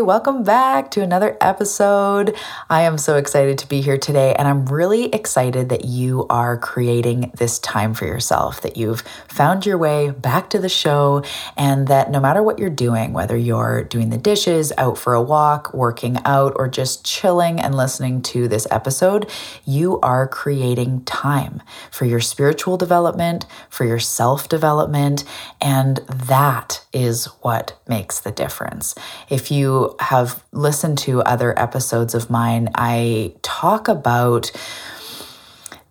welcome back to another episode. I am so excited to be here today, and I'm really excited that you are creating this time for yourself, that you've found your way back to the show, and that no matter what you're doing, whether you're doing the dishes, out for a walk, working out, or just chilling and listening to this episode, you are creating time for your spiritual development, for your self development, and that is what makes the difference. If you have listened to other episodes of mine, I talk about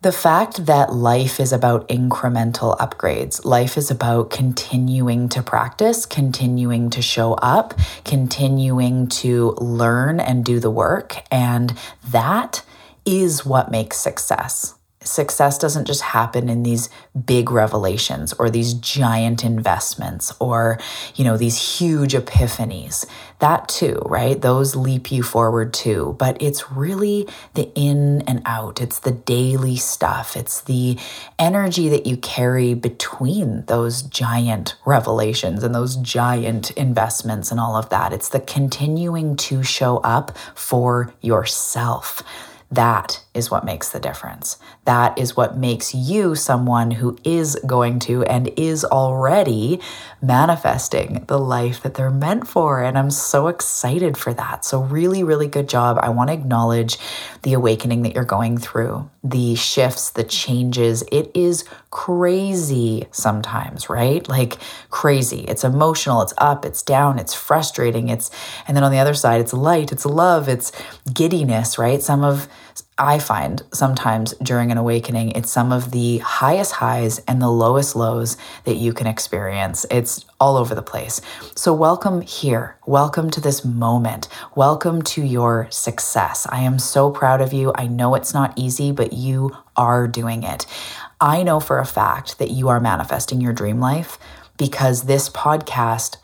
the fact that life is about incremental upgrades. Life is about continuing to practice, continuing to show up, continuing to learn and do the work. And that is what makes success success doesn't just happen in these big revelations or these giant investments or you know these huge epiphanies. That too right? Those leap you forward too. But it's really the in and out. It's the daily stuff. It's the energy that you carry between those giant revelations and those giant investments and all of that. It's the continuing to show up for yourself. That is what makes the difference. That is what makes you someone who is going to and is already manifesting the life that they're meant for. And I'm so excited for that. So, really, really good job. I want to acknowledge the awakening that you're going through, the shifts, the changes. It is crazy sometimes, right? Like crazy. It's emotional, it's up, it's down, it's frustrating. It's, and then on the other side, it's light, it's love, it's giddiness, right? Some of, I find sometimes during an awakening, it's some of the highest highs and the lowest lows that you can experience. It's all over the place. So, welcome here. Welcome to this moment. Welcome to your success. I am so proud of you. I know it's not easy, but you are doing it. I know for a fact that you are manifesting your dream life because this podcast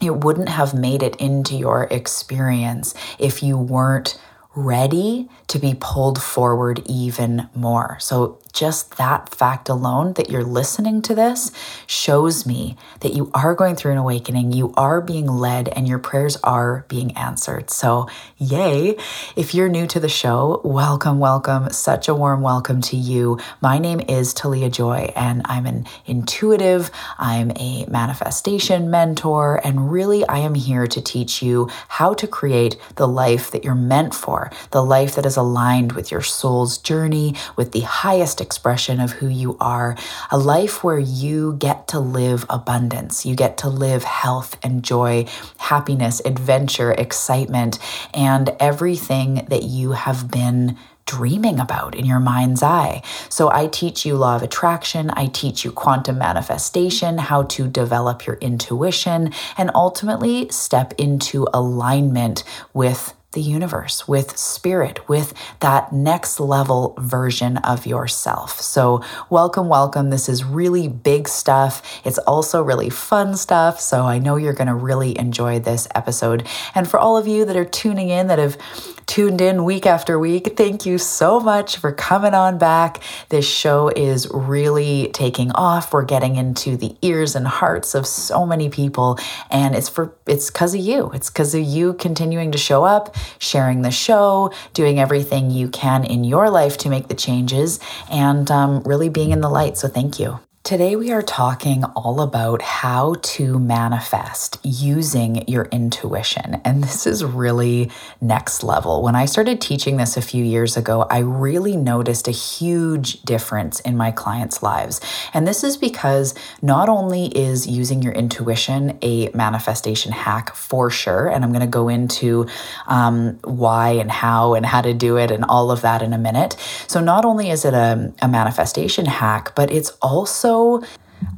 it wouldn't have made it into your experience if you weren't ready to be pulled forward even more. So, just that fact alone that you're listening to this shows me that you are going through an awakening, you are being led, and your prayers are being answered. So, yay. If you're new to the show, welcome, welcome. Such a warm welcome to you. My name is Talia Joy, and I'm an intuitive, I'm a manifestation mentor, and really I am here to teach you how to create the life that you're meant for, the life that is aligned with your soul's journey, with the highest expression of who you are, a life where you get to live abundance, you get to live health and joy, happiness, adventure, excitement, and everything that you have been dreaming about in your mind's eye. So I teach you law of attraction, I teach you quantum manifestation, how to develop your intuition, and ultimately step into alignment with the universe, with spirit, with that next level version of yourself. So, welcome, welcome. This is really big stuff. It's also really fun stuff. So, I know you're going to really enjoy this episode. And for all of you that are tuning in, that have tuned in week after week, thank you so much for coming on back. This show is really taking off. We're getting into the ears and hearts of so many people, and it's for it's because of you. It's because of you continuing to show up sharing the show, doing everything you can in your life to make the changes, and um, really being in the light. So, thank you. Today, we are talking all about how to manifest using your intuition. And this is really next level. When I started teaching this a few years ago, I really noticed a huge difference in my clients' lives. And this is because not only is using your intuition a manifestation hack for sure, and I'm going to go into um, why and how and how to do it and all of that in a minute. So, not only is it a, a manifestation hack, but it's also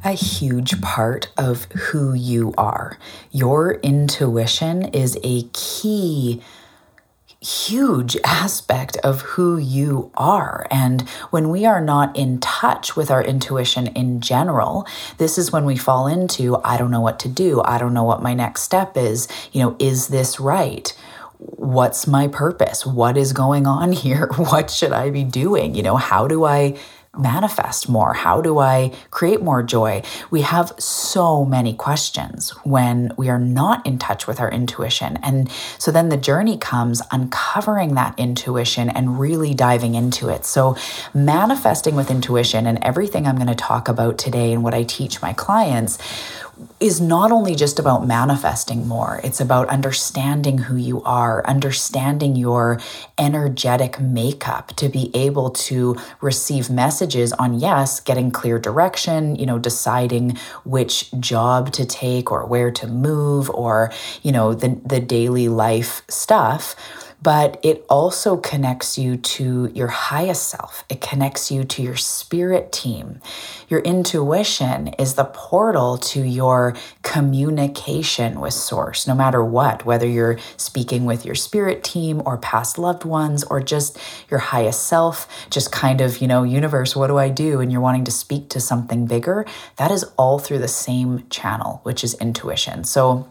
a huge part of who you are. Your intuition is a key huge aspect of who you are. And when we are not in touch with our intuition in general, this is when we fall into I don't know what to do. I don't know what my next step is. You know, is this right? What's my purpose? What is going on here? What should I be doing? You know, how do I manifest more? How do I create more joy? We have so many questions when we are not in touch with our intuition. And so then the journey comes uncovering that intuition and really diving into it. So, manifesting with intuition and everything I'm going to talk about today and what I teach my clients is not only just about manifesting more, it's about understanding who you are, understanding your energetic makeup to be able to receive messages on, yes, getting clear direction, you know, deciding which job to take or where to move or, you know, the, the daily life stuff but it also connects you to your highest self. It connects you to your spirit team. Your intuition is the portal to your communication with Source, no matter what, whether you're speaking with your spirit team or past loved ones or just your highest self, just kind of, you know, universe, what do I do? And you're wanting to speak to something bigger. That is all through the same channel, which is intuition. So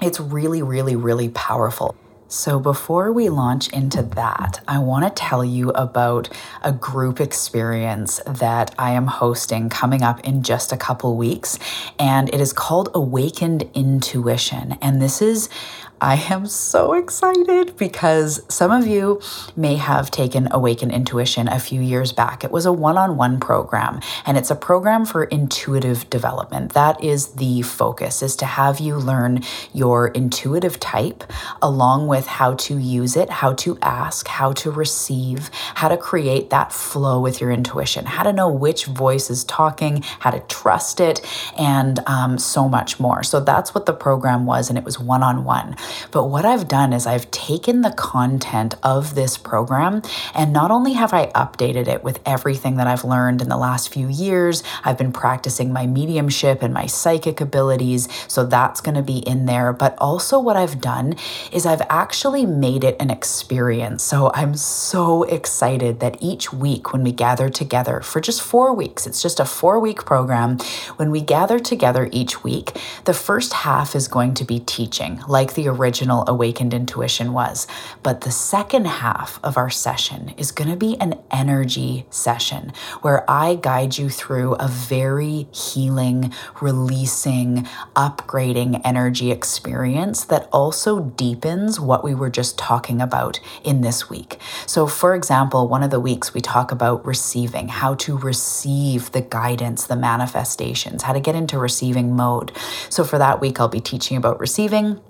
it's really, really, really powerful. So, before we launch into that, I want to tell you about a group experience that I am hosting coming up in just a couple weeks. And it is called Awakened Intuition. And this is I am so excited because some of you may have taken Awaken Intuition a few years back. It was a one on one program, and it's a program for intuitive development. That is the focus, is to have you learn your intuitive type along with how to use it, how to ask, how to receive, how to create that flow with your intuition, how to know which voice is talking, how to trust it, and um, so much more. So that's what the program was, and it was one on one. But what I've done is I've taken the content of this program and not only have I updated it with everything that I've learned in the last few years, I've been practicing my mediumship and my psychic abilities. So that's going to be in there. But also, what I've done is I've actually made it an experience. So I'm so excited that each week when we gather together for just four weeks, it's just a four week program. When we gather together each week, the first half is going to be teaching, like the original awakened intuition was. But the second half of our session is going to be an energy session where I guide you through a very healing, releasing, upgrading energy experience that also deepens what we were just talking about in this week. So, for example, one of the weeks we talk about receiving, how to receive the guidance, the manifestations, how to get into receiving mode. So, for that week, I'll be teaching about receiving.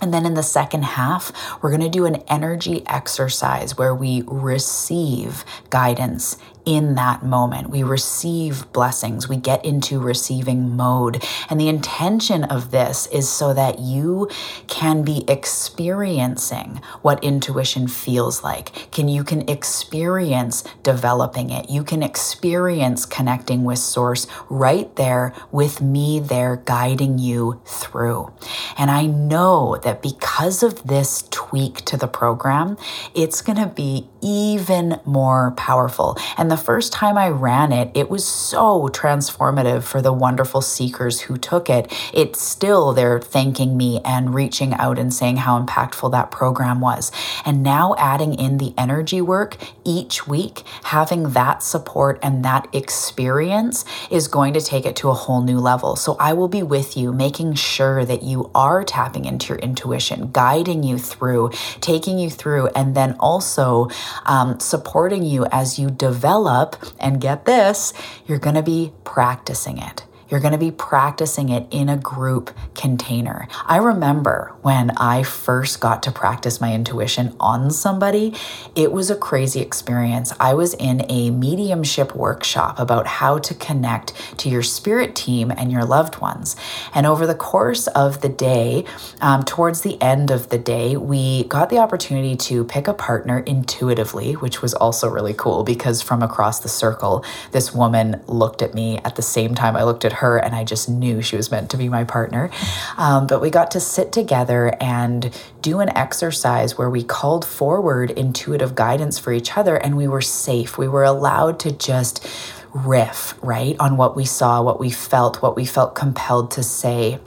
And then in the second half, we're going to do an energy exercise where we receive guidance in that moment. We receive blessings, we get into receiving mode. And the intention of this is so that you can be experiencing what intuition feels like. Can you can experience developing it. You can experience connecting with source right there with me there guiding you through. And I know that because of this tweak to the program, it's going to be even more powerful. And the the first time I ran it, it was so transformative for the wonderful seekers who took it. It's still they're thanking me and reaching out and saying how impactful that program was. And now adding in the energy work each week, having that support and that experience is going to take it to a whole new level. So I will be with you, making sure that you are tapping into your intuition, guiding you through, taking you through, and then also um, supporting you as you develop up and get this, you're going to be practicing it. You're going to be practicing it in a group container. I remember when I first got to practice my intuition on somebody, it was a crazy experience. I was in a mediumship workshop about how to connect to your spirit team and your loved ones. And over the course of the day, um, towards the end of the day, we got the opportunity to pick a partner intuitively, which was also really cool because from across the circle, this woman looked at me at the same time I looked at her, and I just knew she was meant to be my partner. Um, but we got to sit together and do an exercise where we called forward intuitive guidance for each other, and we were safe. We were allowed to just riff, right, on what we saw, what we felt, what we felt compelled to say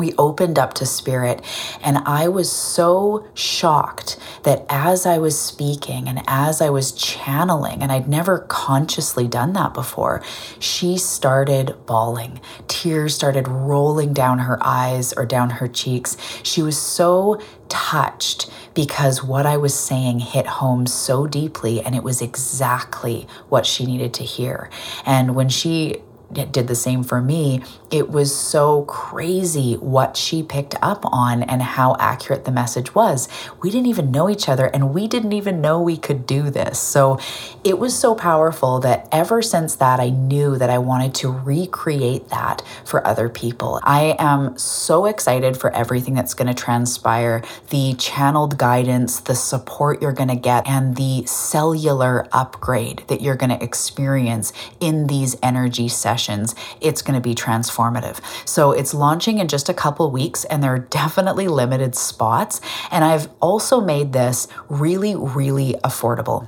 we opened up to spirit. And i was so shocked that as i was speaking and as i was channeling and i'd never consciously done that before she started bawling. Tears started rolling down her eyes or down her cheeks. She was so touched because what I was saying hit home so deeply and it was exactly what she needed to hear. And when she did the same for me. It was so crazy what she picked up on and how accurate the message was. We didn't even know each other and we didn't even know we could do this. So it was so powerful that ever since that, I knew that I wanted to recreate that for other people. I am so excited for everything that's going to transpire the channeled guidance, the support you're going to get, and the cellular upgrade that you're going to experience in these energy sessions sessions, it's going to be transformative. So it's launching in just a couple weeks, and there are definitely limited spots. And I've also made this really, really affordable.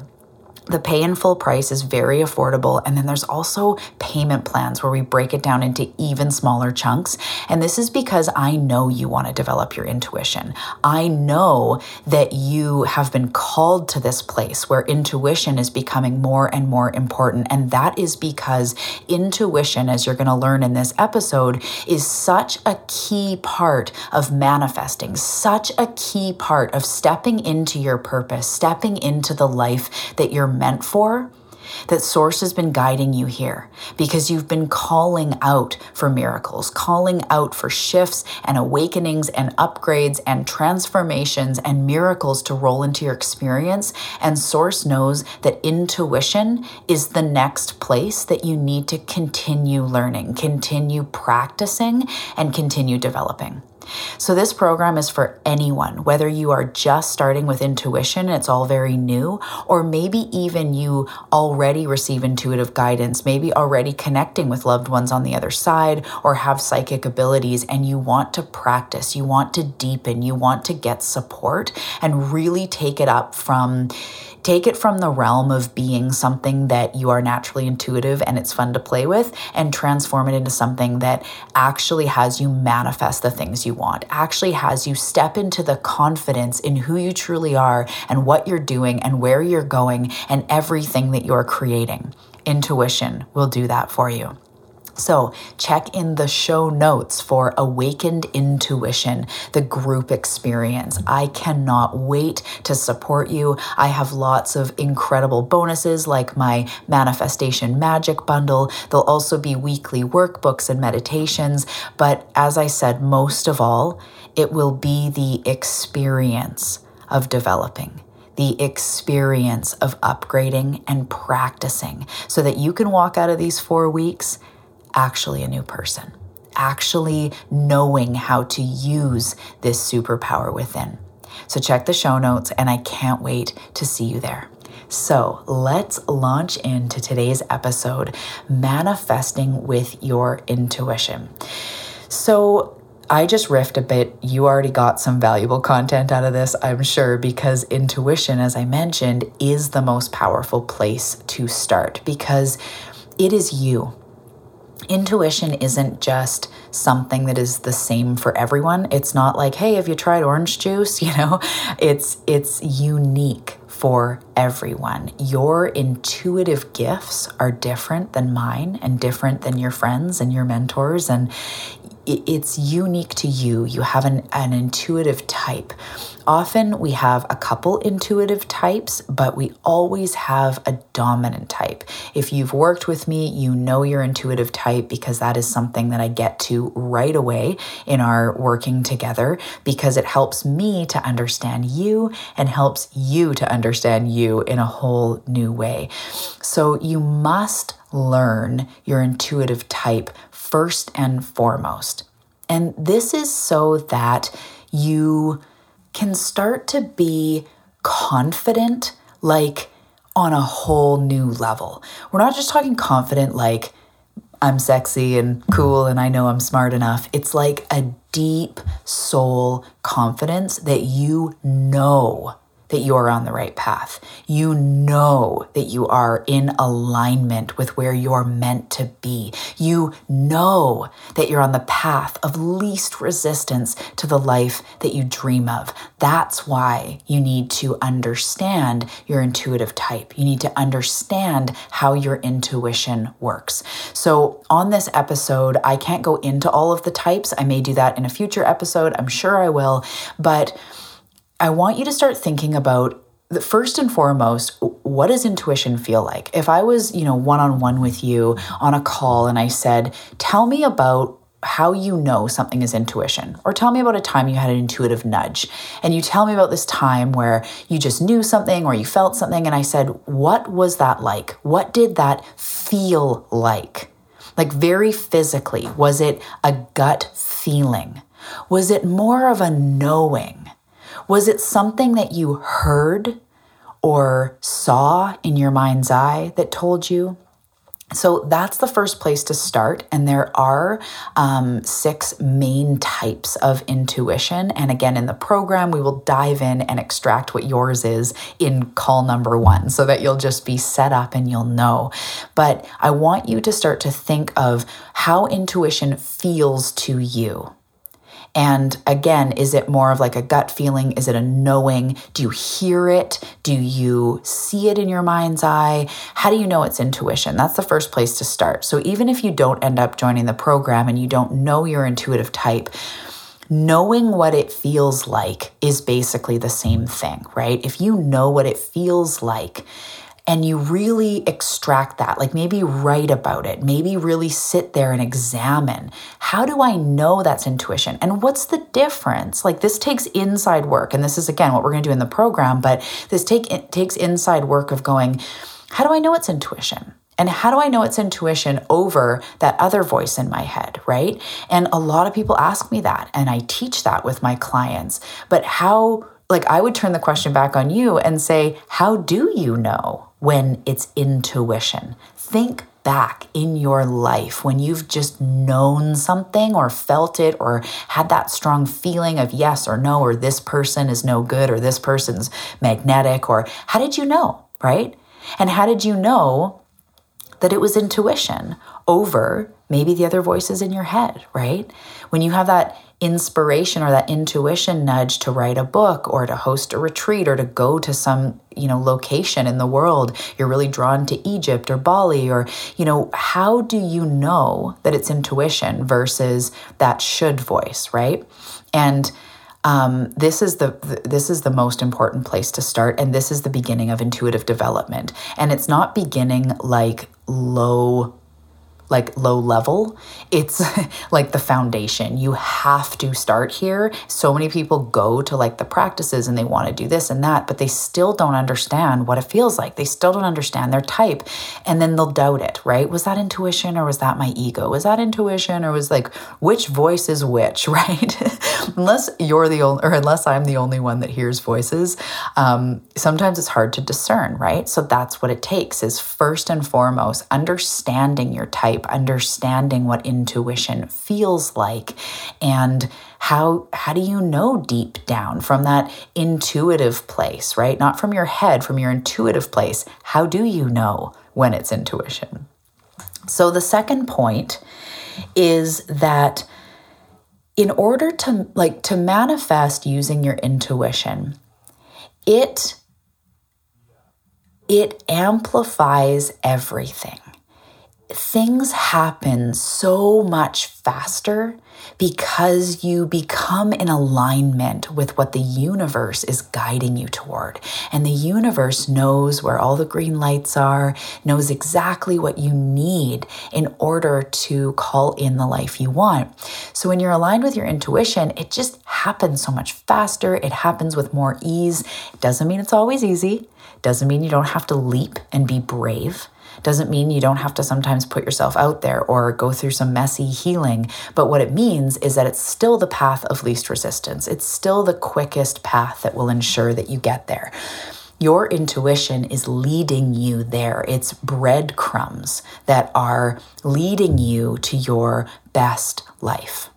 The pay in full price is very affordable. And then there's also payment plans where we break it down into even smaller chunks. And this is because I know you want to develop your intuition. I know that you have been called to this place where intuition is becoming more and more important. And that is because intuition, as you're going to learn in this episode, is such a key part of manifesting, such a key part of stepping into your purpose, stepping into the life that you're meant for, that Source has been guiding you here because you've been calling out for miracles, calling out for shifts and awakenings and upgrades and transformations and miracles to roll into your experience. And Source knows that intuition is the next place that you need to continue learning, continue practicing, and continue developing. So, this program is for anyone, whether you are just starting with intuition, it's all very new, or maybe even you already receive intuitive guidance, maybe already connecting with loved ones on the other side, or have psychic abilities, and you want to practice, you want to deepen, you want to get support, and really take it up from Take it from the realm of being something that you are naturally intuitive and it's fun to play with and transform it into something that actually has you manifest the things you want, actually has you step into the confidence in who you truly are and what you're doing and where you're going and everything that you're creating. Intuition will do that for you. So, check in the show notes for Awakened Intuition, the group experience. I cannot wait to support you. I have lots of incredible bonuses like my Manifestation Magic Bundle. There'll also be weekly workbooks and meditations. But as I said, most of all, it will be the experience of developing the experience of upgrading and practicing so that you can walk out of these four weeks actually a new person, actually knowing how to use this superpower within. So check the show notes, and I can't wait to see you there. So let's launch into today's episode manifesting with your intuition. So, I just riffed a bit. You already got some valuable content out of this, I'm sure, because intuition, as I mentioned, is the most powerful place to start because it is you intuition isn't just something that is the same for everyone. It's not like, hey, have you tried orange juice? You know, it's it's unique for everyone. Your intuitive gifts are different than mine and different than your friends and your mentors and it's unique to you. You have an, an intuitive type. Often we have a couple intuitive types, but we always have a dominant type. If you've worked with me, you know your intuitive type because that is something that I get to right away in our working together because it helps me to understand you and helps you to understand you in a whole new way. So you must learn your intuitive type first and foremost. And this is so that you can start to be confident, like on a whole new level. We're not just talking confident, like I'm sexy and cool and I know I'm smart enough. It's like a deep soul confidence that you know that you are on the right path. You know that you are in alignment with where you're meant to be. You know that you're on the path of least resistance to the life that you dream of. That's why you need to understand your intuitive type. You need to understand how your intuition works. So, on this episode, I can't go into all of the types. I may do that in a future episode. I'm sure I will. But I want you to start thinking about first and foremost, what does intuition feel like? If I was, you know, one on one with you on a call and I said, tell me about how you know something is intuition, or tell me about a time you had an intuitive nudge. And you tell me about this time where you just knew something or you felt something. And I said, What was that like? What did that feel like? Like, very physically, was it a gut feeling? Was it more of a knowing? Was it something that you heard or saw in your mind's eye that told you? So that's the first place to start. And there are um, six main types of intuition. And again, in the program, we will dive in and extract what yours is in call number one so that you'll just be set up and you'll know. But I want you to start to think of how intuition feels to you. And again, is it more of like a gut feeling? Is it a knowing? Do you hear it? Do you see it in your mind's eye? How do you know it's intuition? That's the first place to start. So even if you don't end up joining the program and you don't know your intuitive type, knowing what it feels like is basically the same thing, right? If you know what it feels like, and you really extract that, like maybe write about it, maybe really sit there and examine how do I know that's intuition and what's the difference? Like this takes inside work, and this is again what we're going to do in the program, but this take it takes inside work of going, how do I know it's intuition? And how do I know it's intuition over that other voice in my head, right? And a lot of people ask me that, and I teach that with my clients. But how like I would turn the question back on you and say, How do you know when it's intuition? Think back in your life when you've just known something or felt it or had that strong feeling of yes or no, or this person is no good or this person's magnetic, or how did you know, right? And how did you know that it was intuition over maybe the other voices in your head, right? When you have that inspiration or that intuition nudge to write a book or to host a retreat or to go to some you know location in the world you're really drawn to Egypt or Bali or you know how do you know that it's intuition versus that should voice right and um, this is the this is the most important place to start and this is the beginning of intuitive development and it's not beginning like low like low level. It's like the foundation. You have to start here. So many people go to like the practices and they want to do this and that, but they still don't understand what it feels like. They still don't understand their type. And then they'll doubt it, right? Was that intuition or was that my ego? Was that intuition or was like which voice is which, right? unless you're the only, or unless I'm the only one that hears voices, um, sometimes it's hard to discern, right? So that's what it takes is first and foremost understanding your type understanding what intuition feels like and how how do you know deep down from that intuitive place right? Not from your head from your intuitive place. How do you know when it's intuition? So the second point is that in order to like to manifest using your intuition it it amplifies everything things happen so much faster because you become in alignment with what the universe is guiding you toward. And the universe knows where all the green lights are, knows exactly what you need in order to call in the life you want. So when you're aligned with your intuition, it just happens so much faster. It happens with more ease. Doesn't mean it's always easy. Doesn't mean you don't have to leap and be brave. Doesn't mean you don't have to sometimes put yourself out there or go through some messy healing. But what it means is that it's still the path of least resistance. It's still the quickest path that will ensure that you get there. Your intuition is leading you there. It's breadcrumbs that are leading you to your best life.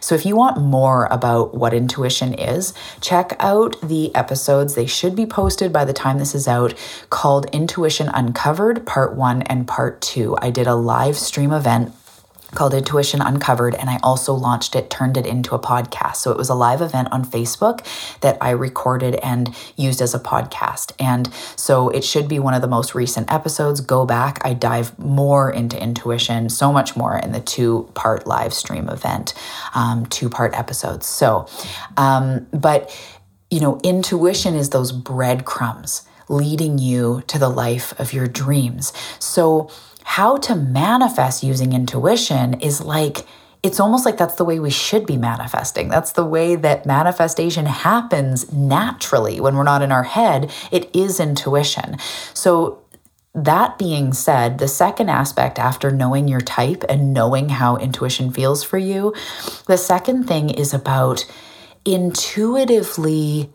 So, if you want more about what intuition is, check out the episodes. They should be posted by the time this is out called Intuition Uncovered, Part One and Part Two. I did a live stream event called Intuition Uncovered, and I also launched it, turned it into a podcast. So it was a live event on Facebook that I recorded and used as a podcast. And so it should be one of the most recent episodes. Go back, I dive more into intuition, so much more in the two part live stream event, um, two part episodes. So, um, but you know, intuition is those breadcrumbs leading you to the life of your dreams. So, how to manifest using intuition is like, it's almost like that's the way we should be manifesting. That's the way that manifestation happens naturally when we're not in our head. It is intuition. So, that being said, the second aspect after knowing your type and knowing how intuition feels for you, the second thing is about intuitively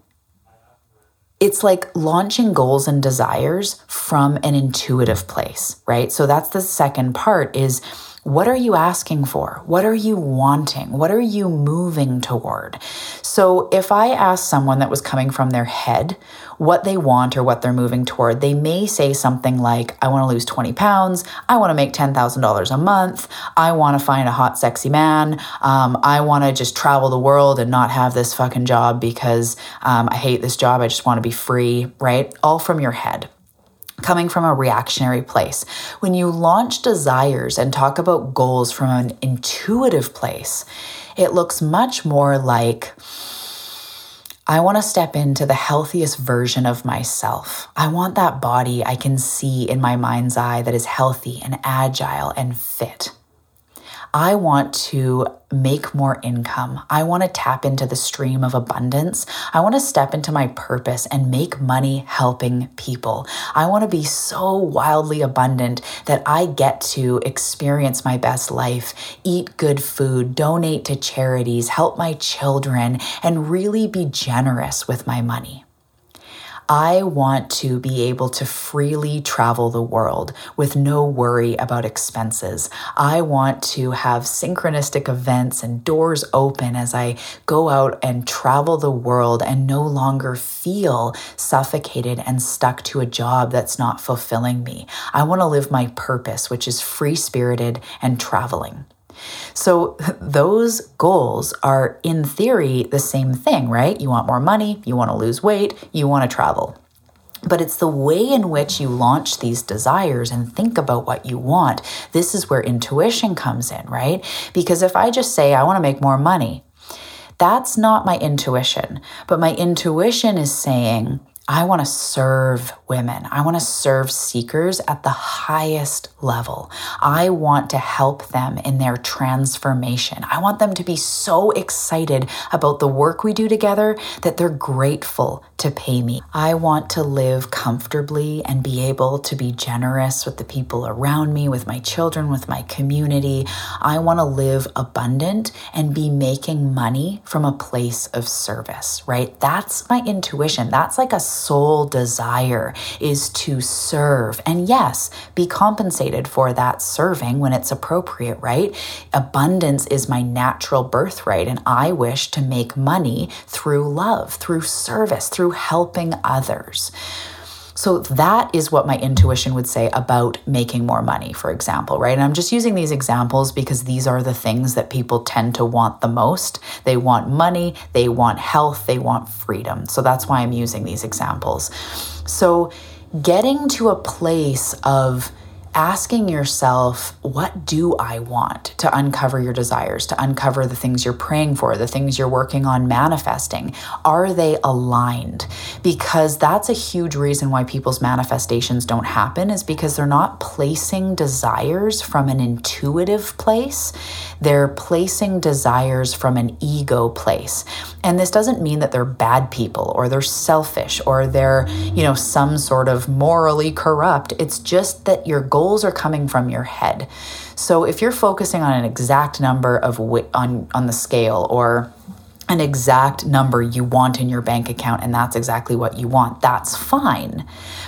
it's like launching goals and desires from an intuitive place, right? So that's the second part is what are you asking for? What are you wanting? What are you moving toward? So, if I ask someone that was coming from their head what they want or what they're moving toward, they may say something like, I want to lose 20 pounds. I want to make $10,000 a month. I want to find a hot, sexy man. Um, I want to just travel the world and not have this fucking job because um, I hate this job. I just want to be free, right? All from your head coming from a reactionary place. When you launch desires and talk about goals from an intuitive place, it looks much more like I want to step into the healthiest version of myself. I want that body I can see in my mind's eye that is healthy and agile and fit. I want to make more income. I want to tap into the stream of abundance. I want to step into my purpose and make money helping people. I want to be so wildly abundant that I get to experience my best life, eat good food, donate to charities, help my children, and really be generous with my money. I want to be able to freely travel the world with no worry about expenses. I want to have synchronistic events and doors open as I go out and travel the world and no longer feel suffocated and stuck to a job that's not fulfilling me. I want to live my purpose, which is free spirited and traveling. So, those goals are, in theory, the same thing, right? You want more money, you want to lose weight, you want to travel. But it's the way in which you launch these desires and think about what you want. This is where intuition comes in, right? Because if I just say, I want to make more money, that's not my intuition. But my intuition is saying, I want to serve women. I want to serve seekers at the highest level. I want to help them in their transformation. I want them to be so excited about the work we do together that they're grateful to pay me. I want to live comfortably and be able to be generous with the people around me, with my children, with my community. I want to live abundant and be making money from a place of service, right? That's my intuition. That's like a soul desire is to serve. And yes, be compensated for that serving when it's appropriate, right? Abundance is my natural birthright, and I wish to make money through love, through service, through helping others. So that is what my intuition would say about making more money, for example, right? And I'm just using these examples because these are the things that people tend to want the most. They want money, they want health, they want freedom. So that's why I'm using these examples. So getting to a place of asking yourself, what do I want to uncover your desires, to uncover the things you're praying for, the things you're working on manifesting? Are they aligned? Because that's a huge reason why people's manifestations don't happen, is because they're not placing desires from an intuitive place. They're placing desires from an ego place. And this doesn't mean that they're bad people or they're selfish or they're, you know, some sort of morally corrupt. It's just that your goals are coming from your head. So if you're focusing on an exact number of wi- on on the scale or an exact number you want in your bank account and that's exactly what you want, that's fine.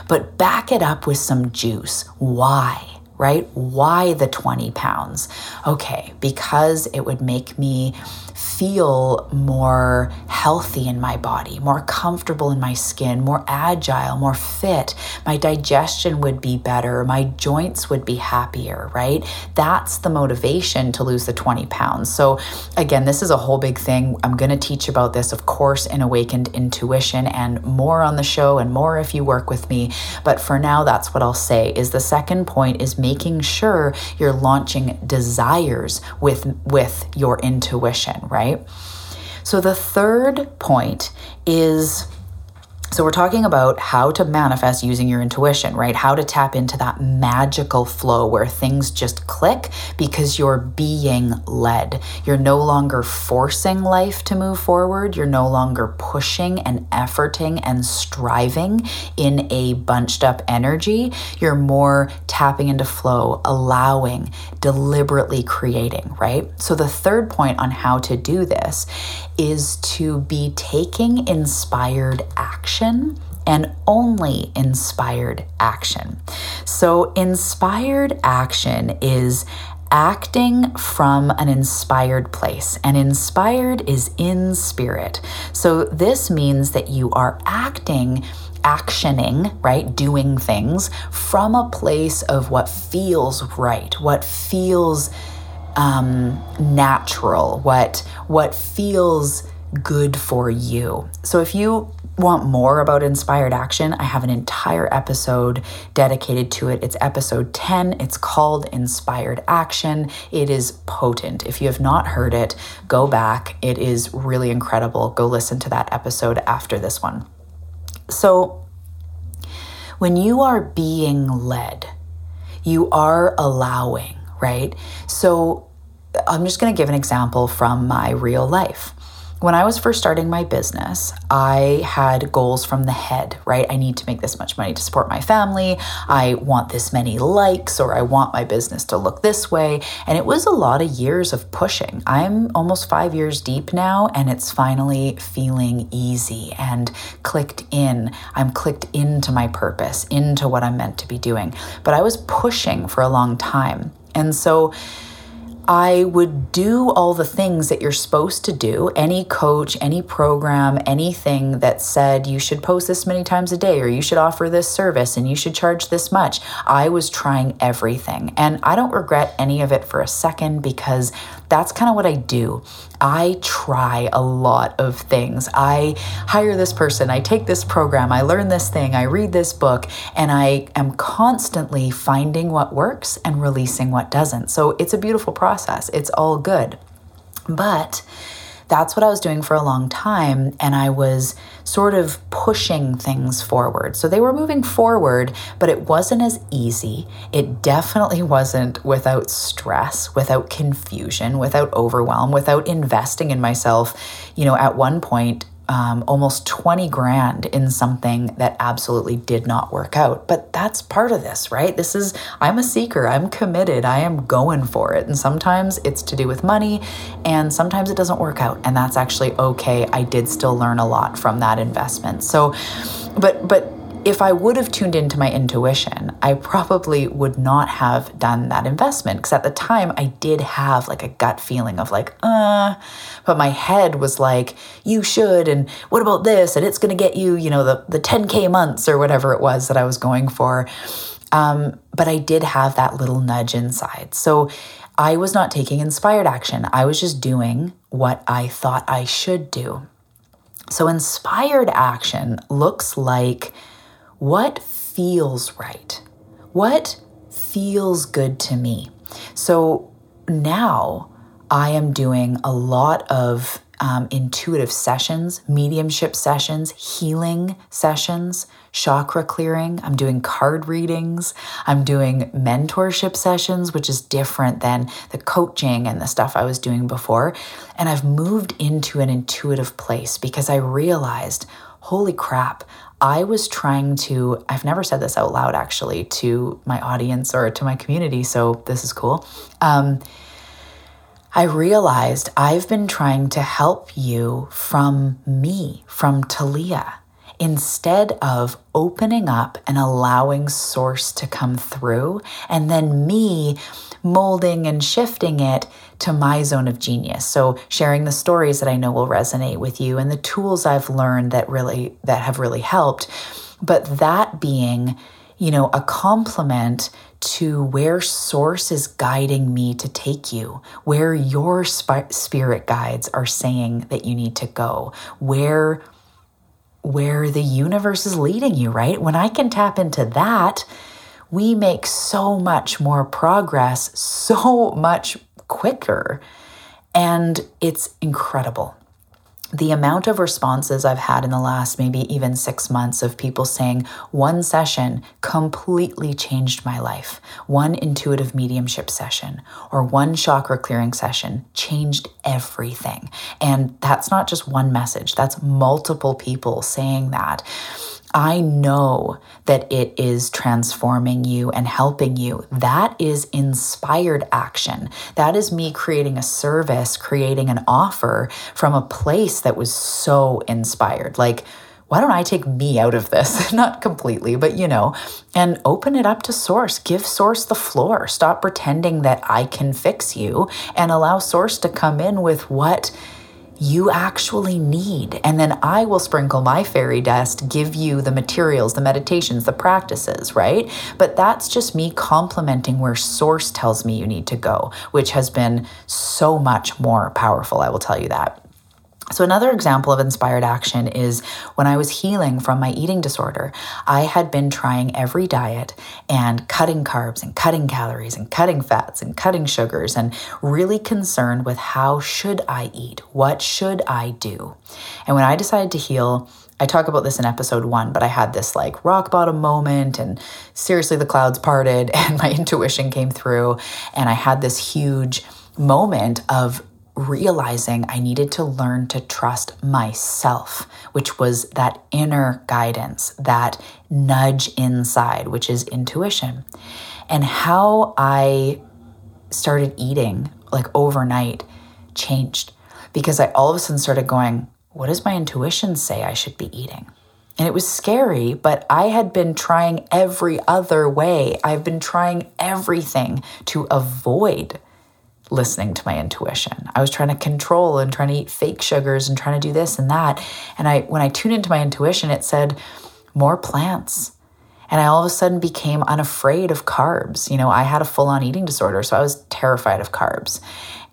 But back it up with some juice. Why? right? Why the 20 pounds? Okay, because it would make me feel more healthy in my body, more comfortable in my skin, more agile, more fit. My digestion would be better. My joints would be happier, right? That's the motivation to lose the 20 pounds. So, again, this is a whole big thing. I'm going to teach about this, of course, in Awakened Intuition and more on the show and more if you work with me. But for now, that's what I'll say is the second point is making sure you're launching desires with with your intuition, right? So the third point is so, we're talking about how to manifest using your intuition, right? How to tap into that magical flow where things just click because you're being led. You're no longer forcing life to move forward. You're no longer pushing and efforting and striving in a bunched up energy. You're more tapping into flow, allowing, deliberately creating, right? So, the third point on how to do this is to be taking inspired action and only inspired action. So, inspired action is acting from an inspired place, and inspired is in spirit. So, this means that you are acting actioning, right? Doing things from a place of what feels right, what feels um, natural, what what feels good for you. So if you want more about inspired action, I have an entire episode dedicated to it. It's episode 10. It's called Inspired Action. It is potent. If you have not heard it, go back. It is really incredible. Go listen to that episode after this one. So, when you are being led, you are allowing right? So I'm just going to give an example from my real life. When I was first starting my business, I had goals from the head, right? I need to make this much money to support my family. I want this many likes, or I want my business to look this way. And it was a lot of years of pushing. I'm almost five years deep now, and it's finally feeling easy and clicked in. I'm clicked into my purpose, into what I'm meant to be doing. But I was pushing for a long time. And so I would do all the things that you're supposed to do. Any coach, any program, anything that said you should post this many times a day or you should offer this service and you should charge this much. I was trying everything. And I don't regret any of it for a second because that's kind of what I do. I try a lot of things. I hire this person, I take this program, I learn this thing, I read this book, and I am constantly finding what works and releasing what doesn't. So it's a beautiful process. It's all good. But that's what I was doing for a long time. And I was sort of pushing things forward. So they were moving forward, but it wasn't as easy. It definitely wasn't without stress, without confusion, without overwhelm, without investing in myself. You know, at one point, um, almost 20 grand in something that absolutely did not work out. But that's part of this, right? This is, I'm a seeker, I'm committed, I am going for it. And sometimes it's to do with money, and sometimes it doesn't work out. And that's actually okay. I did still learn a lot from that investment. So, but, but, if I would have tuned into my intuition, I probably would not have done that investment because at the time I did have like a gut feeling of like, uh, but my head was like, you should, and what about this? And it's going to get you, you know, the, the 10K months or whatever it was that I was going for. Um, but I did have that little nudge inside. So I was not taking inspired action. I was just doing what I thought I should do. So inspired action looks like, what feels right? What feels good to me. So now I am doing a lot of um, intuitive sessions, mediumship sessions, healing sessions, chakra clearing. I'm doing card readings. I'm doing mentorship sessions, which is different than the coaching and the stuff I was doing before. And I've moved into an intuitive place because I realized, holy crap, I was trying to, I've never said this out loud actually to my audience or to my community, so this is cool. Um, I realized I've been trying to help you from me, from Talia, instead of opening up and allowing source to come through, and then me molding and shifting it to my zone of genius. So sharing the stories that I know will resonate with you and the tools I've learned that really that have really helped, but that being, you know, a complement to where source is guiding me to take you, where your sp- spirit guides are saying that you need to go, where where the universe is leading you, right? When I can tap into that, we make so much more progress so much quicker and it's incredible the amount of responses I've had in the last maybe even six months of people saying one session completely changed my life, one intuitive mediumship session or one chakra clearing session changed everything. And that's not just one message, that's multiple people saying that. I know that it is transforming you and helping you. That is inspired action. That is me creating a service, creating an offer from a place that was so inspired. Like, why don't I take me out of this? Not completely, but you know, and open it up to source. Give source the floor. Stop pretending that I can fix you and allow source to come in with what you actually need. And then I will sprinkle my fairy dust, give you the materials, the meditations, the practices, right? But that's just me complementing where source tells me you need to go, which has been so much more powerful. I will tell you that. So, another example of inspired action is when I was healing from my eating disorder. I had been trying every diet and cutting carbs and cutting calories and cutting fats and cutting sugars and really concerned with how should I eat? What should I do? And when I decided to heal, I talk about this in episode one, but I had this like rock bottom moment, and seriously, the clouds parted, and my intuition came through, and I had this huge moment of realizing I needed to learn to trust myself, which was that inner guidance, that nudge inside, which is intuition. And how I started eating like overnight changed because I all of a sudden started going, What does my intuition say I should be eating? And it was scary, but I had been trying every other way. I've been trying everything to avoid listening to my intuition. I was trying to control and trying to eat fake sugars and trying to do this and that. And I when I tuned into my intuition, it said more plants. And I all of a sudden became unafraid of carbs. You know, I had a full-on eating disorder, so I was terrified of carbs.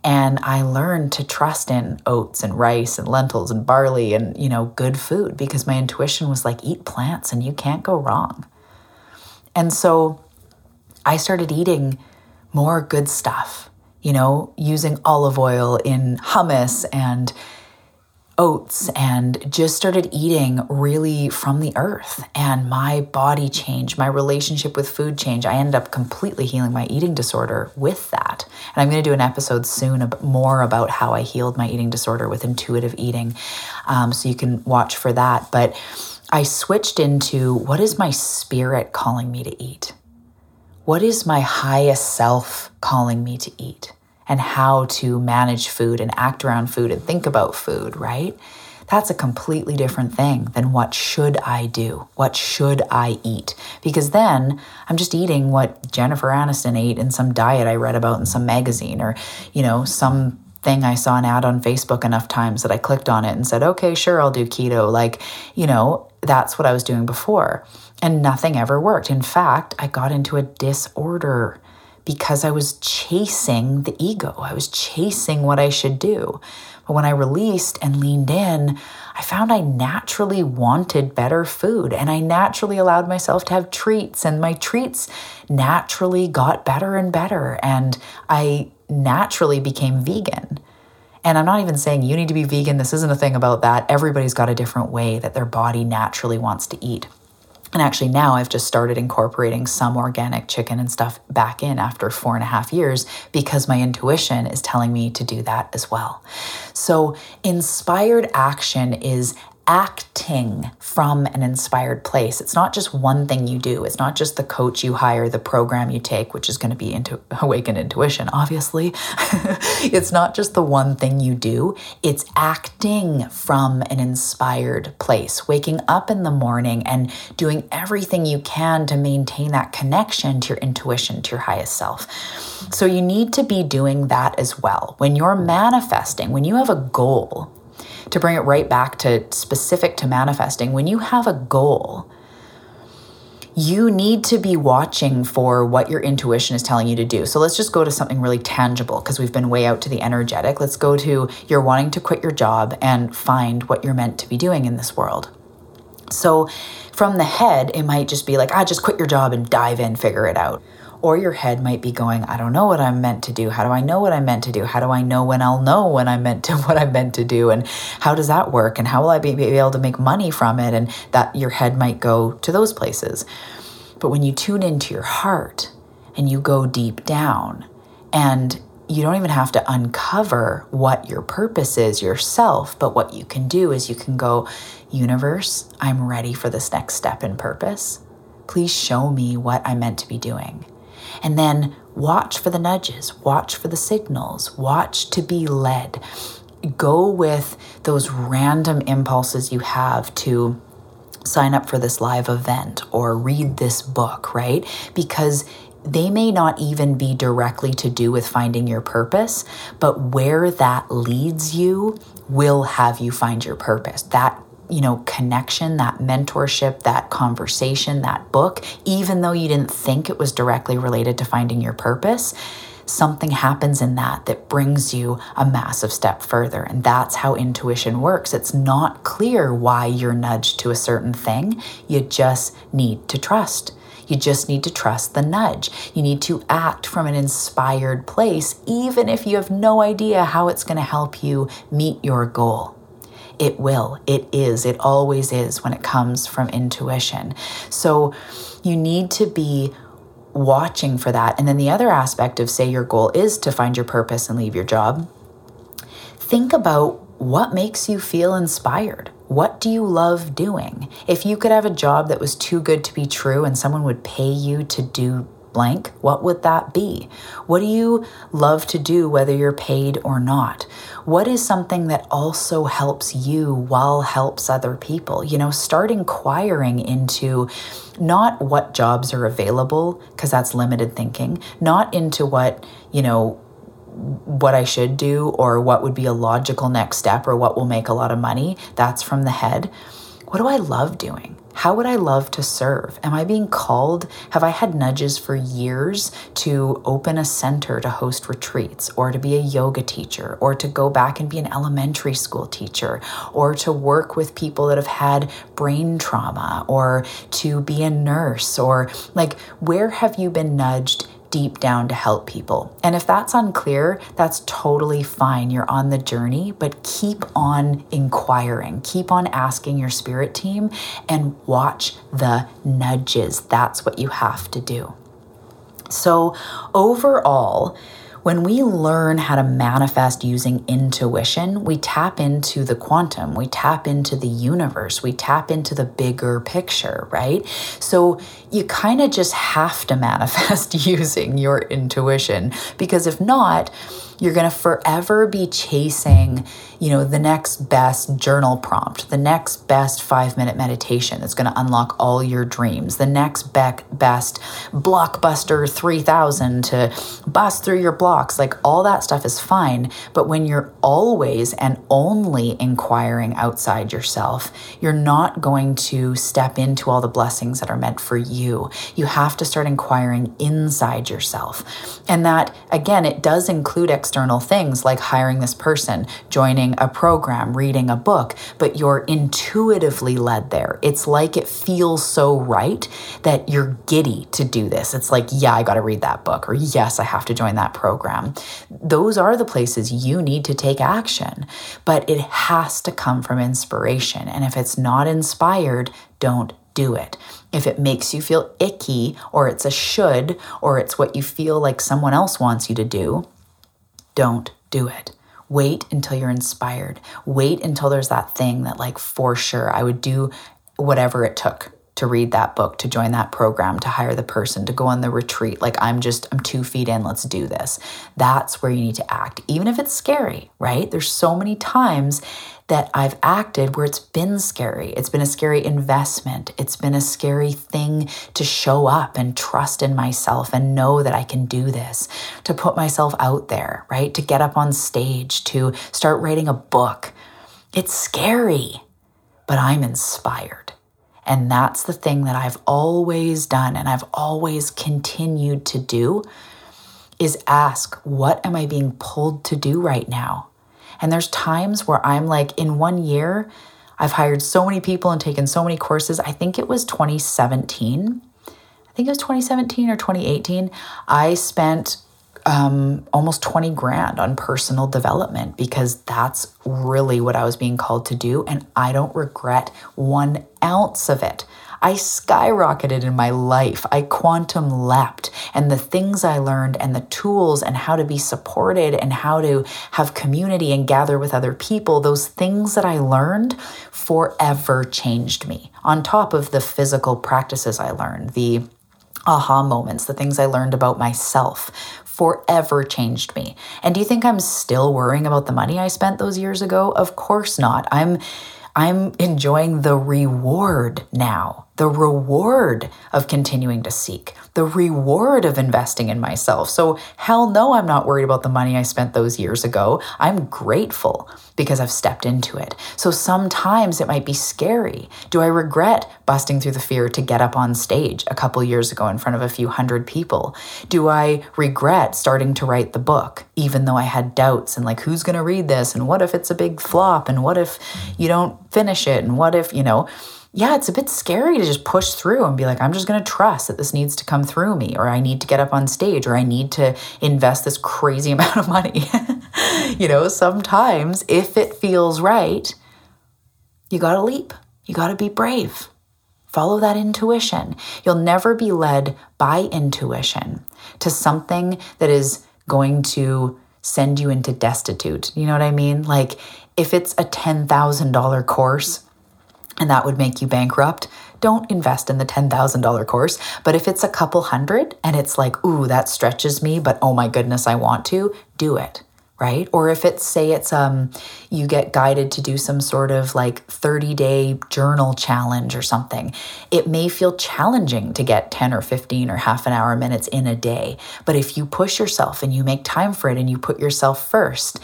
And I learned to trust in oats and rice and lentils and barley and, you know, good food because my intuition was like, eat plants and you can't go wrong. And so I started eating more good stuff you know, using olive oil in hummus and oats and just started eating really from the earth. And my body changed my relationship with food changed. I ended up completely healing my eating disorder with that. And i'm going to do an episode soon more about how i healed my eating disorder with intuitive eating um, so you can watch for that. But i switched into what is my spirit calling me to eat what is my highest self calling me to eat and how to manage food and act around food and think about food, right? That's a completely different thing than what should I do? What should I eat? Because then I'm just eating what Jennifer Aniston ate in some diet I read about in some magazine or, you know, some thing I saw an ad on Facebook enough times that I clicked on it and said, okay, sure, I'll do keto. Like, you know, that's what I was doing before. And nothing ever worked. In fact, I got into a disorder because I was chasing the ego. I was chasing what I should do. But when I released and leaned in, I found I naturally wanted better food and I naturally allowed myself to have treats, and my treats naturally got better and better. And I naturally became vegan. And I'm not even saying you need to be vegan. This isn't a thing about that. Everybody's got a different way that their body naturally wants to eat. And actually, now I've just started incorporating some organic chicken and stuff back in after four and a half years because my intuition is telling me to do that as well. So, inspired action is acting from an inspired place. It's not just one thing you do. It's not just the coach you hire, the program you take, which is going to be into Awakened Intuition, obviously. it's not just the one thing you do. It's acting from an inspired place, waking up in the morning and doing everything you can to maintain that connection to your intuition, to your highest self. So you need to be doing that as well. When you're manifesting, when you have a goal, to bring it right back to specific to manifesting, when you have a goal, you need to be watching for what your intuition is telling you to do. So let's just go to something really tangible because we've been way out to the energetic. Let's go to you're wanting to quit your job and find what you're meant to be doing in this world. So from the head, it might just be like, ah, just quit your job and dive in, figure it out. Or your head might be going, I don't know what I'm meant to do. How do I know what I'm meant to do? How do I know when I'll know when I'm meant to what I'm meant to do? And how does that work? And how will I be, be able to make money from it? And that your head might go to those places. But when you tune into your heart and you go deep down and you don't even have to uncover what your purpose is yourself, but what you can do is you can go, Universe, I'm ready for this next step in purpose. Please show me what I'm meant to be doing. And then watch for the nudges, watch for the signals, watch to be led. Go with those random impulses you have to sign up for this live event or read this book, right? Because they may not even be directly to do with finding your purpose, but where that leads you will have you find your purpose. That you know, connection, that mentorship, that conversation, that book, even though you didn't think it was directly related to finding your purpose, something happens in that that brings you a massive step further. And that's how intuition works. It's not clear why you're nudged to a certain thing, you just need to trust. You just need to trust the nudge. You need to act from an inspired place, even if you have no idea how it's going to help you meet your goal. It will. It is. It always is when it comes from intuition. So you need to be watching for that. And then the other aspect of, say, your goal is to find your purpose and leave your job, think about what makes you feel inspired. What do you love doing? If you could have a job that was too good to be true and someone would pay you to do blank, what would that be? What do you love to do, whether you're paid or not? What is something that also helps you while helps other people? You know, start inquiring into not what jobs are available, because that's limited thinking, not into what, you know, what I should do or what would be a logical next step or what will make a lot of money. That's from the head. What do I love doing? How would I love to serve? Am I being called? Have I had nudges for years to open a center to host retreats, or to be a yoga teacher, or to go back and be an elementary school teacher, or to work with people that have had brain trauma, or to be a nurse, or like, where have you been nudged deep down to help people. And if that's unclear, that's totally fine. You're on the journey, but keep on inquiring, keep on asking your spirit team and watch the nudges. That's what you have to do. So, overall, when we learn how to manifest using intuition, we tap into the quantum, we tap into the universe, we tap into the bigger picture, right? So you kind of just have to manifest using your intuition because if not, you're going to forever be chasing, you know, the next best journal prompt, the next best 5-minute meditation that's going to unlock all your dreams, the next be- best blockbuster 3000 to bust through your blocks, like all that stuff is fine. But when you're always and only inquiring outside yourself, you're not going to step into all the blessings that are meant for you. You have to start inquiring inside yourself. And that, again, it does include external things like hiring this person, joining a program, reading a book, but you're intuitively led there. It's like it feels so right that you're giddy to do this. It's like, yeah, I got to read that book, or yes, I have to join that program. Those are the places you need to take action, but it has to come from inspiration. And if it's not inspired, don't do it. If it makes you feel icky, or it's a should, or it's what you feel like someone else wants you to do, don't do it. Wait until you're inspired. Wait until there's that thing that, like, for sure, I would do whatever it took to read that book, to join that program, to hire the person, to go on the retreat. Like, I'm just, I'm two feet in, let's do this. That's where you need to act, even if it's scary, right? There's so many times that I've acted where it's been scary. It's been a scary investment. It's been a scary thing to show up and trust in myself and know that I can do this, to put myself out there, right? To get up on stage, to start writing a book. It's scary, but I'm inspired. And that's the thing that I've always done and I've always continued to do is ask, what am I being pulled to do right now? And there's times where I'm like, in one year, I've hired so many people and taken so many courses. I think it was 2017. I think it was 2017 or 2018. I spent um, almost 20 grand on personal development because that's really what I was being called to do. And I don't regret one ounce of it. I skyrocketed in my life. I quantum leapt. And the things I learned and the tools and how to be supported and how to have community and gather with other people, those things that I learned forever changed me. On top of the physical practices I learned, the aha moments, the things I learned about myself forever changed me. And do you think I'm still worrying about the money I spent those years ago? Of course not. I'm I'm enjoying the reward now the reward of continuing to seek, the reward of investing in myself. So, hell no, I'm not worried about the money I spent those years ago. I'm grateful because I've stepped into it. So, sometimes it might be scary. Do I regret busting through the fear to get up on stage a couple years ago in front of a few hundred people? Do I regret starting to write the book, even though I had doubts and like, who's going to read this? And what if it's a big flop? And what if you don't finish it? And what if, you know, yeah, it's a bit scary to just push through and be like, I'm just going to trust that this needs to come through me, or I need to get up on stage, or I need to invest this crazy amount of money. you know, sometimes if it feels right, you got to leap, you got to be brave. Follow that intuition. You'll never be led by intuition to something that is going to send you into destitute. You know what I mean? Like if it's a $10,000 course, and that would make you bankrupt, don't invest in the $10,000 course. But if it's a couple hundred and it's like, ooh, that stretches me, but oh my goodness, I want to, do it. Right? Or if it's say it's um you get guided to do some sort of like 30-day journal challenge or something. It may feel challenging to get 10 or 15 or half an hour minutes in a day, but if you push yourself and you make time for it and you put yourself first,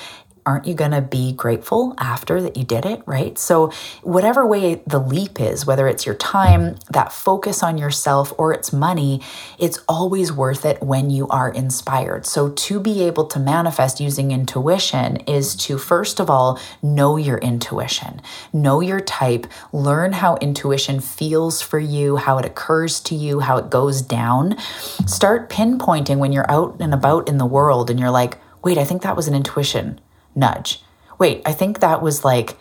aren't you going to be grateful after that you did it, right? So, whatever way the leap is, whether it's your time, that focus on yourself, or it's money, it's always worth it when you are inspired. So, to be able to manifest using intuition is to, first of all, know your intuition, know your type, learn how intuition feels for you, how it occurs to you, how it goes down. Start pinpointing when you're out and about in the world and you're like, wait, I think that was an intuition nudge. Wait, I think that was like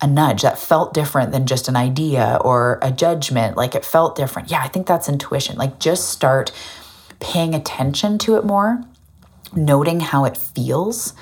a nudge that felt different than just an idea or a judgment. Like it felt different. Yeah, I think that's intuition. Like just start paying attention to it more, noting how it feels.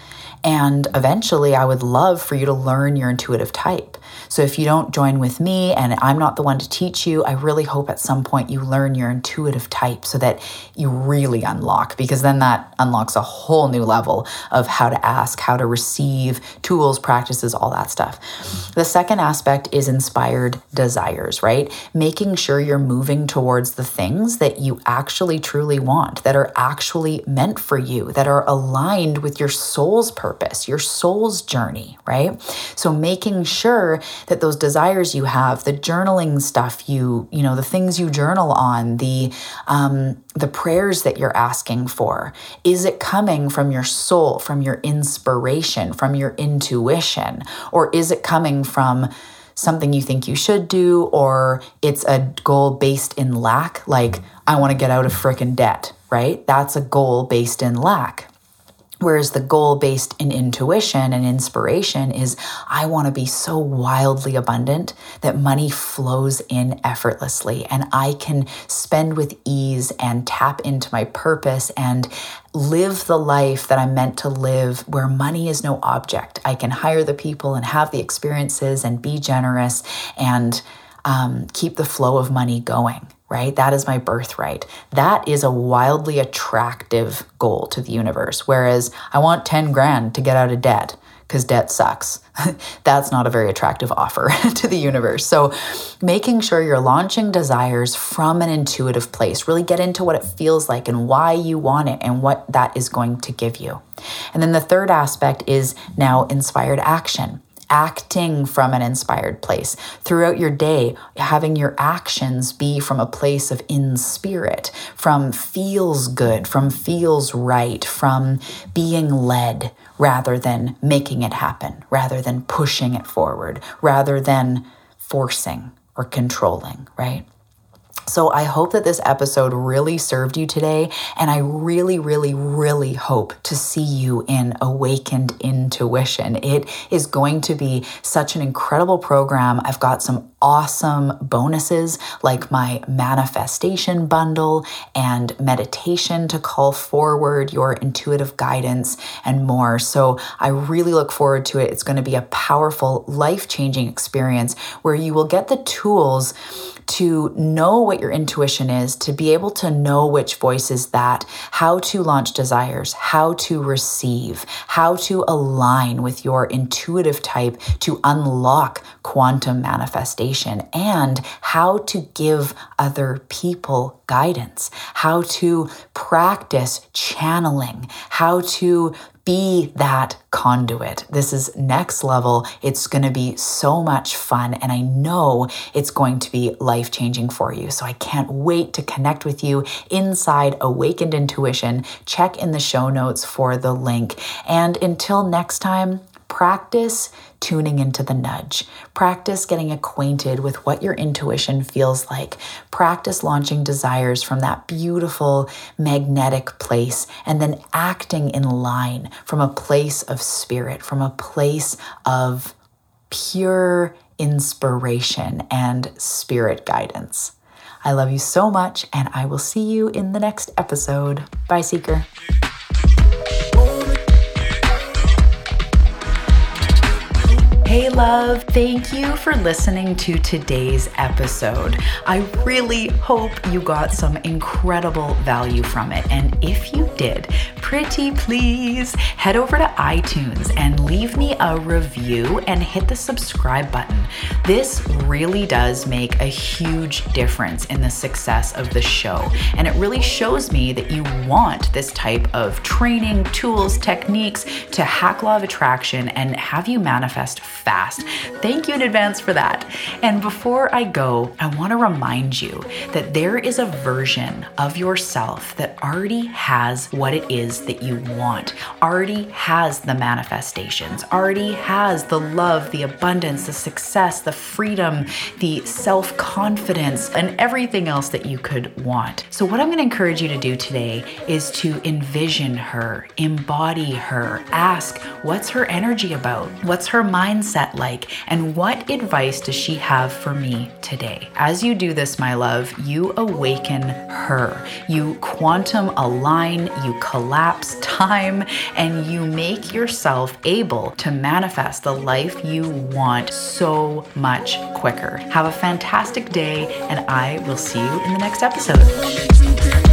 And eventually, I would love for you to learn your intuitive type. So if you don't join with me and I'm not the one to teach you, I really hope at some point you learn your intuitive type so that you really unlock, because then that unlocks a whole new level of how to ask, how to receive, tools, practices, all that stuff. The second aspect is inspired desires, right? Making sure you're moving towards the things that you actually truly want, that are actually meant for you, that are aligned with your soul's purpose, your soul's journey, right? So making sure that those desires you have, the journaling stuff you, you know, the things you journal on, the um, the prayers that you're asking for, is it coming from your soul, from your inspiration, from your intuition, or is it coming from something you think you should do, or it's a goal based in lack, like I want to get out of frickin' debt, right? That's a goal based in lack. Whereas the goal based in intuition and inspiration is I want to be so wildly abundant that money flows in effortlessly and I can spend with ease and tap into my purpose and live the life that I'm meant to live where money is no object. I can hire the people and have the experiences and be generous and um, keep the flow of money going right? That is my birthright. That is a wildly attractive goal to the universe. Whereas I want 10 grand to get out of debt because debt sucks. That's not a very attractive offer to the universe. So, making sure you're launching desires from an intuitive place, really get into what it feels like and why you want it and what that is going to give you. And then the third aspect is now inspired action acting from an inspired place. Throughout your day, having your actions be from a place of in spirit, from feels good, from feels right, from being led rather than making it happen, rather than pushing it forward, rather than forcing or controlling, right? So I hope that this episode really served you today. And I really, really, really hope to see you in Awakened Intuition. It is going to be such an incredible program. I've got some awesome bonuses like my manifestation bundle and meditation to call forward your intuitive guidance and more. So I really look forward to it. It's going to be a powerful, life changing experience where you will get the tools to know what your intuition is, to be able to know which voice is that, how to launch desires, how to receive, how to align with your intuitive type to unlock quantum manifestation, and how to give other people guidance, how to practice channeling, how to be that conduit. This is next level. It's going to be so much fun, and I know it's going to be life changing for you. So I can't wait to connect with you inside Awakened Intuition. Check in the show notes for the link. And until next time, practice tuning into the nudge. Practice getting acquainted with what your intuition feels like. Practice launching desires from that beautiful magnetic place and then acting in line from a place of spirit, from a place of pure inspiration and spirit guidance. I love you so much, and I will see you in the next episode. Bye, Seeker. Hey, love, thank you for listening to today's episode. I really hope you got some incredible value from it. And if you did, pretty please head over to iTunes and leave me a review and hit the subscribe button. This really does make a huge difference in the success of the show. And it really shows me that you want this type of training, tools, techniques to hack law of attraction and have you manifest fast. Thank you in advance for that. And before I go, I want to remind you that there is a version of yourself that already has what it is that you want, already has the manifestations, already has the love, the abundance, the success, the freedom, the self confidence, and everything else that you could want. So, what I'm going to encourage you to do today is to envision her, embody her, ask what's her energy about, what's her mindset like, and what advice does she have for me today? As you do this, my love, you awaken her. You quantum align, you collapse time and you make yourself able to manifest the life you want so much quicker. Have a fantastic day, and I will see you in the next episode.